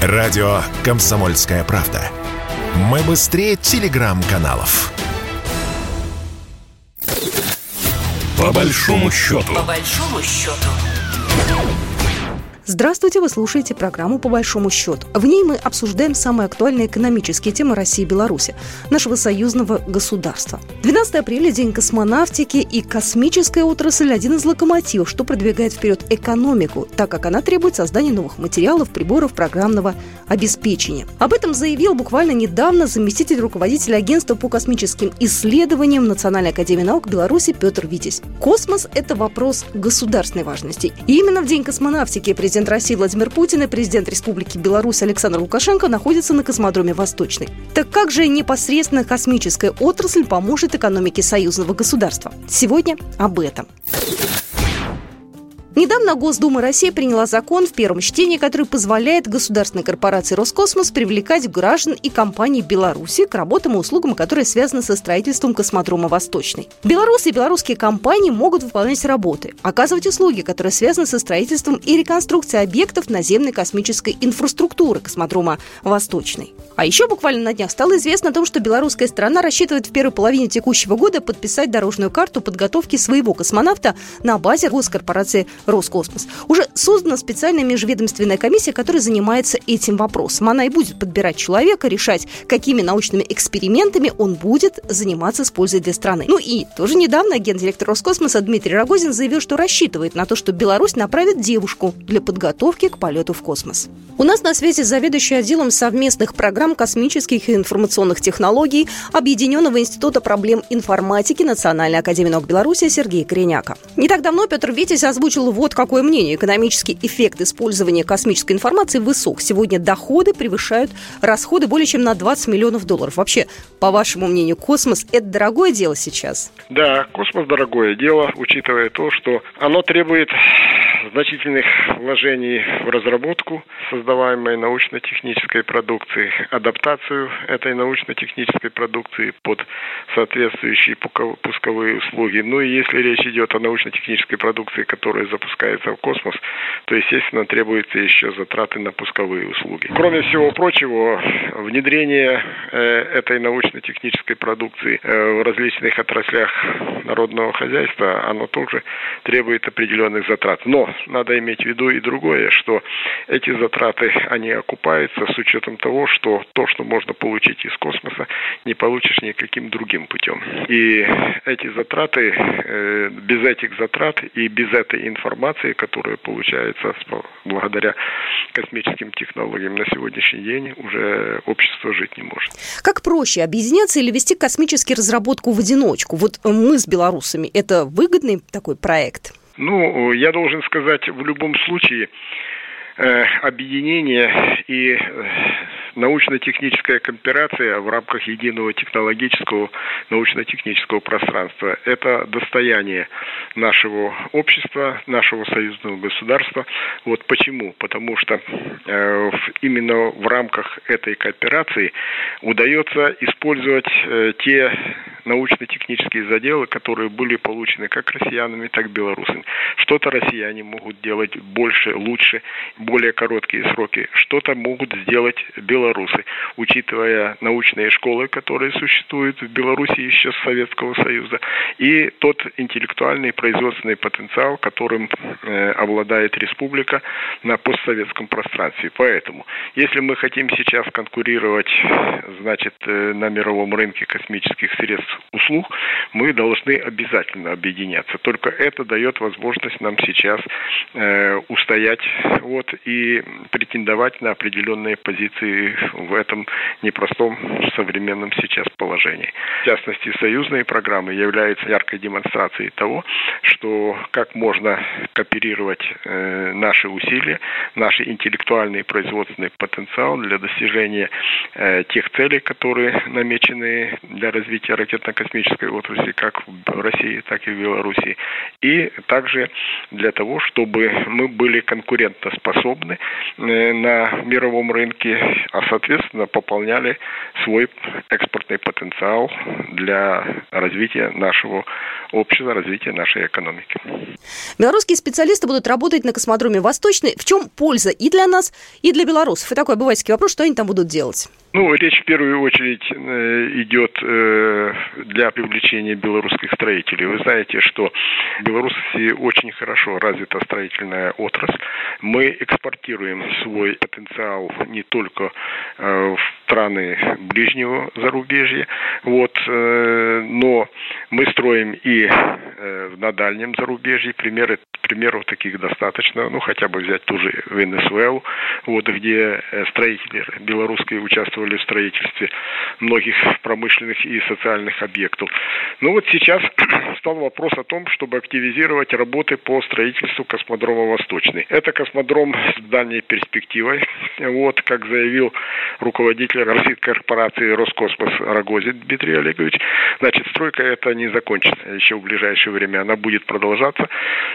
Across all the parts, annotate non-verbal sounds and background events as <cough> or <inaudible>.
Радио «Комсомольская правда». Мы быстрее телеграм-каналов. По большому счету. По большому счету. Здравствуйте, вы слушаете программу «По большому счету». В ней мы обсуждаем самые актуальные экономические темы России и Беларуси, нашего союзного государства. 12 апреля – День космонавтики и космическая отрасль – один из локомотивов, что продвигает вперед экономику, так как она требует создания новых материалов, приборов, программного обеспечения. Об этом заявил буквально недавно заместитель руководителя агентства по космическим исследованиям Национальной академии наук Беларуси Петр Витязь. Космос – это вопрос государственной важности. И именно в День космонавтики президент Президент России Владимир Путин и президент Республики Беларусь Александр Лукашенко находятся на космодроме «Восточный». Так как же непосредственно космическая отрасль поможет экономике союзного государства? Сегодня об этом. Недавно Госдума России приняла закон в первом чтении, который позволяет государственной корпорации «Роскосмос» привлекать граждан и компании Беларуси к работам и услугам, которые связаны со строительством космодрома «Восточный». Белорусы и белорусские компании могут выполнять работы, оказывать услуги, которые связаны со строительством и реконструкцией объектов наземной космической инфраструктуры космодрома «Восточный». А еще буквально на днях стало известно о том, что белорусская страна рассчитывает в первой половине текущего года подписать дорожную карту подготовки своего космонавта на базе госкорпорации Роскосмос. Уже создана специальная межведомственная комиссия, которая занимается этим вопросом. Она и будет подбирать человека, решать, какими научными экспериментами он будет заниматься с пользой для страны. Ну и тоже недавно гендиректор Роскосмоса Дмитрий Рогозин заявил, что рассчитывает на то, что Беларусь направит девушку для подготовки к полету в космос. У нас на связи заведующий отделом совместных программ космических и информационных технологий Объединенного института проблем информатики Национальной академии наук Беларуси Сергей Кореняка. Не так давно Петр Витязь озвучил вот какое мнение. Экономический эффект использования космической информации высок. Сегодня доходы превышают расходы более чем на 20 миллионов долларов. Вообще, по вашему мнению, космос – это дорогое дело сейчас? Да, космос – дорогое дело, учитывая то, что оно требует значительных вложений в разработку создаваемой научно-технической продукции, адаптацию этой научно-технической продукции под соответствующие пусковые услуги. Ну и если речь идет о научно-технической продукции, которая запускается в космос, то, естественно, требуются еще затраты на пусковые услуги. Кроме всего прочего, внедрение э, этой научно-технической продукции э, в различных отраслях народного хозяйства, оно тоже требует определенных затрат. Но надо иметь в виду и другое, что эти затраты, они окупаются с учетом того, что то, что можно получить из космоса, не получишь никаким другим путем. И эти затраты, э, без этих затрат и без этой информации, которая получается благодаря космическим технологиям на сегодняшний день, уже общество жить не может. Как проще, объединяться или вести космическую разработку в одиночку? Вот мы с белорусами, это выгодный такой проект? Ну, я должен сказать, в любом случае, э, объединение и э, научно-техническая кооперация в рамках единого технологического научно-технического пространства – это достояние нашего общества, нашего союзного государства. Вот почему? Потому что э, именно в рамках этой кооперации удается использовать э, те научно-технические заделы, которые были получены как россиянами, так и белорусами. Что-то россияне могут делать больше, лучше, более короткие сроки, что-то могут сделать белорусы, учитывая научные школы, которые существуют в Беларуси еще с Советского Союза, и тот интеллектуальный производственный потенциал, которым э, обладает республика на постсоветском пространстве. Поэтому, если мы хотим сейчас конкурировать, значит, э, на мировом рынке космических средств услуг, мы должны обязательно объединяться. Только это дает возможность нам сейчас э, устоять вот, и претендовать на определенные позиции в этом непростом современном сейчас положении. В частности, союзные программы являются яркой демонстрацией того, что как можно кооперировать э, наши усилия, наш интеллектуальный производственный потенциал для достижения э, тех целей, которые намечены для развития ракетно ракетно-космической отрасли как в России, так и в Беларуси. И также для того, чтобы мы были конкурентоспособны э, на мировом рынке, а соответственно пополняли свой экспортный потенциал для развития нашего общества, развития нашей экономики. Белорусские специалисты будут работать на космодроме Восточный. В чем польза и для нас, и для белорусов? И такой обывательский вопрос, что они там будут делать? Ну, речь в первую очередь э, идет э, для привлечения белорусских строителей. Вы знаете, что в Беларуси очень хорошо развита строительная отрасль. Мы экспортируем свой потенциал не только э, в страны ближнего зарубежья, вот, но мы строим и на дальнем зарубежье. Примеры, примеров таких достаточно. Ну, хотя бы взять ту же Венесуэлу, вот, где строители белорусские участвовали в строительстве многих промышленных и социальных объектов. Ну вот сейчас <clears throat> стал вопрос о том, чтобы активизировать работы по строительству космодрома «Восточный». Это космодром с дальней перспективой. Вот, как заявил руководитель российской корпорации «Роскосмос» Рогозин Дмитрий Олегович, значит, стройка эта не закончится еще в ближайшее время. Она будет продолжаться.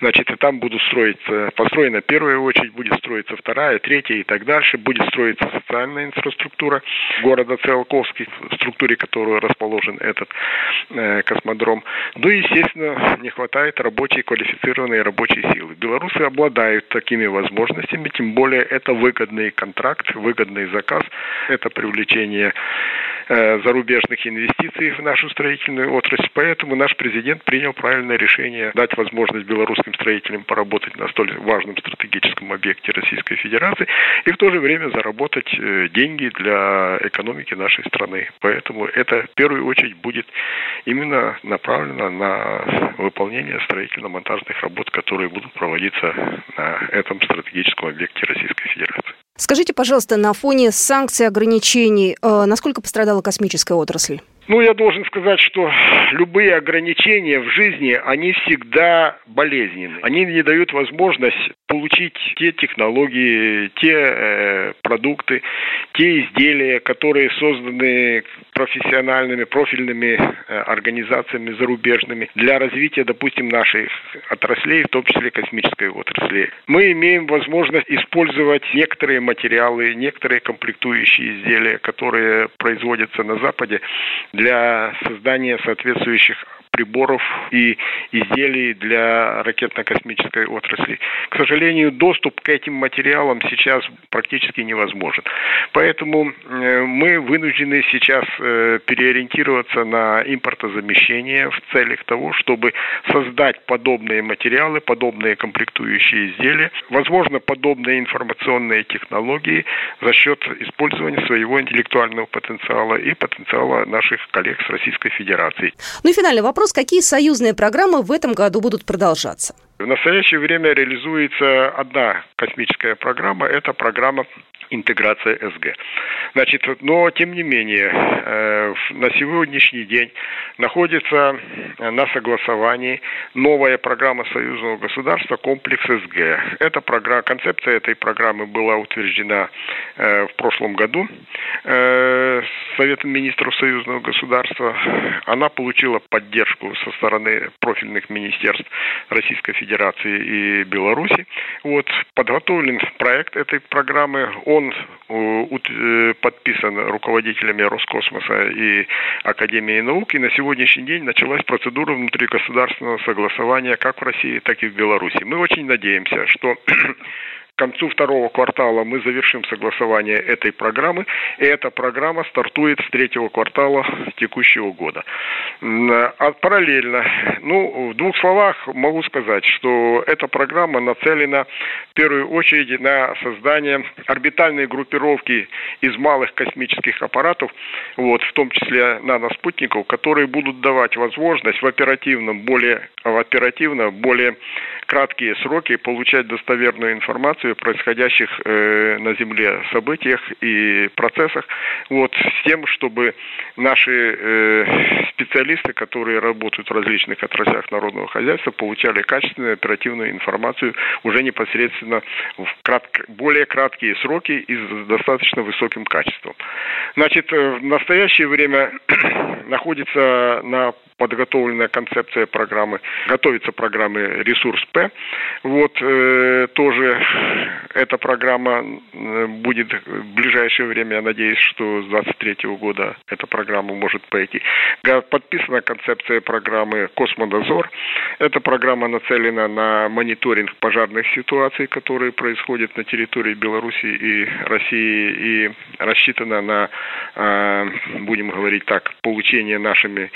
Значит, и там будут строиться, построена первая очередь, будет строиться вторая, третья и так дальше. Будет строиться социальная инфраструктура города Циолковский, в структуре которого расположен этот э, космодром. Ну и, естественно, не хватает рабочей, квалифицированной рабочей силы. Белорусы обладают такими возможностями, тем более это выгодный контракт, выгодный заказ, это привлечение зарубежных инвестиций в нашу строительную отрасль. Поэтому наш президент принял правильное решение дать возможность белорусским строителям поработать на столь важном стратегическом объекте Российской Федерации и в то же время заработать э, деньги для экономики нашей страны. Поэтому это в первую очередь будет именно направлено на выполнение строительно-монтажных работ, которые будут проводиться на этом стратегическом объекте Российской Федерации. Скажите, пожалуйста, на фоне санкций, ограничений, э, насколько пострадала космическая отрасль? Ну, я должен сказать, что любые ограничения в жизни, они всегда болезненны. Они не дают возможность получить те технологии, те э, продукты, те изделия, которые созданы профессиональными, профильными э, организациями зарубежными для развития, допустим, наших отраслей, в том числе космической отрасли. Мы имеем возможность использовать некоторые материалы, некоторые комплектующие изделия, которые производятся на Западе для создания соответствующих приборов и изделий для ракетно-космической отрасли. К сожалению, доступ к этим материалам сейчас практически невозможен. Поэтому э, мы вынуждены сейчас э, переориентироваться на импортозамещение в целях того, чтобы создать подобные материалы, подобные комплектующие изделия, возможно, подобные информационные технологии за счет использования своего интеллектуального потенциала и потенциала наших коллег с Российской Федерации. Ну и финальный вопрос вопрос, какие союзные программы в этом году будут продолжаться? В настоящее время реализуется одна космическая программа. Это программа интеграция СГ. Значит, но тем не менее, э, на сегодняшний день находится на согласовании новая программа союзного государства «Комплекс СГ». Эта программа, концепция этой программы была утверждена э, в прошлом году э, Советом министров союзного государства. Она получила поддержку со стороны профильных министерств Российской Федерации и Беларуси. Вот, подготовлен проект этой программы. Он э, подписан руководителями Роскосмоса и Академии наук. И на сегодняшний день началась процедура внутригосударственного согласования как в России, так и в Беларуси. Мы очень надеемся, что <clears throat> концу второго квартала мы завершим согласование этой программы, и эта программа стартует с третьего квартала текущего года. А параллельно, ну, в двух словах могу сказать, что эта программа нацелена в первую очередь на создание орбитальной группировки из малых космических аппаратов, вот, в том числе наноспутников, которые будут давать возможность в оперативном, более в оперативно, более краткие сроки получать достоверную информацию происходящих э, на Земле событиях и процессах, вот, с тем, чтобы наши э, специалисты, которые работают в различных отраслях народного хозяйства, получали качественную оперативную информацию уже непосредственно в кратко, более краткие сроки и с достаточно высоким качеством. Значит, в настоящее время <clears throat> находится на подготовленная концепция программы, готовится программы «Ресурс П». Вот э, тоже эта программа э, будет в ближайшее время, я надеюсь, что с 2023 года эта программа может пойти. Подписана концепция программы «Космодозор». Эта программа нацелена на мониторинг пожарных ситуаций, которые происходят на территории Беларуси и России, и рассчитана на, э, будем говорить так, получение нашими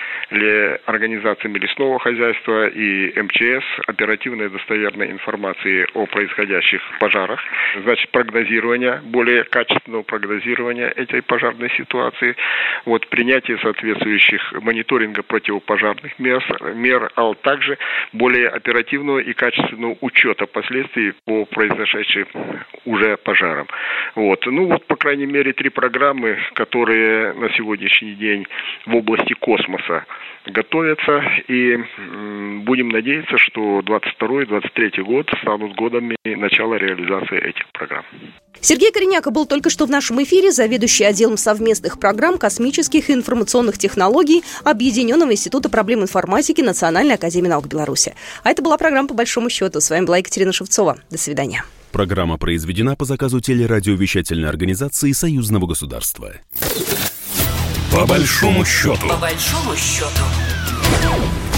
организациями лесного хозяйства и МЧС оперативной достоверной информации о происходящих пожарах, значит, прогнозирование, более качественного прогнозирования этой пожарной ситуации, вот, принятие соответствующих мониторинга противопожарных мер, мер, а также более оперативного и качественного учета последствий по произошедшим уже пожарам. Вот. Ну вот, по крайней мере, три программы, которые на сегодняшний день в области космоса готовятся, и будем надеяться, что 22-23 год станут годами начала реализации этих программ. Сергей Кореняка был только что в нашем эфире, заведующий отделом совместных программ космических и информационных технологий Объединенного института проблем информатики Национальной академии наук Беларуси. А это была программа «По большому счету». С вами была Екатерина Шевцова. До свидания. Программа произведена по заказу телерадиовещательной организации Союзного государства. По большому счету. По большому счету. Let's go.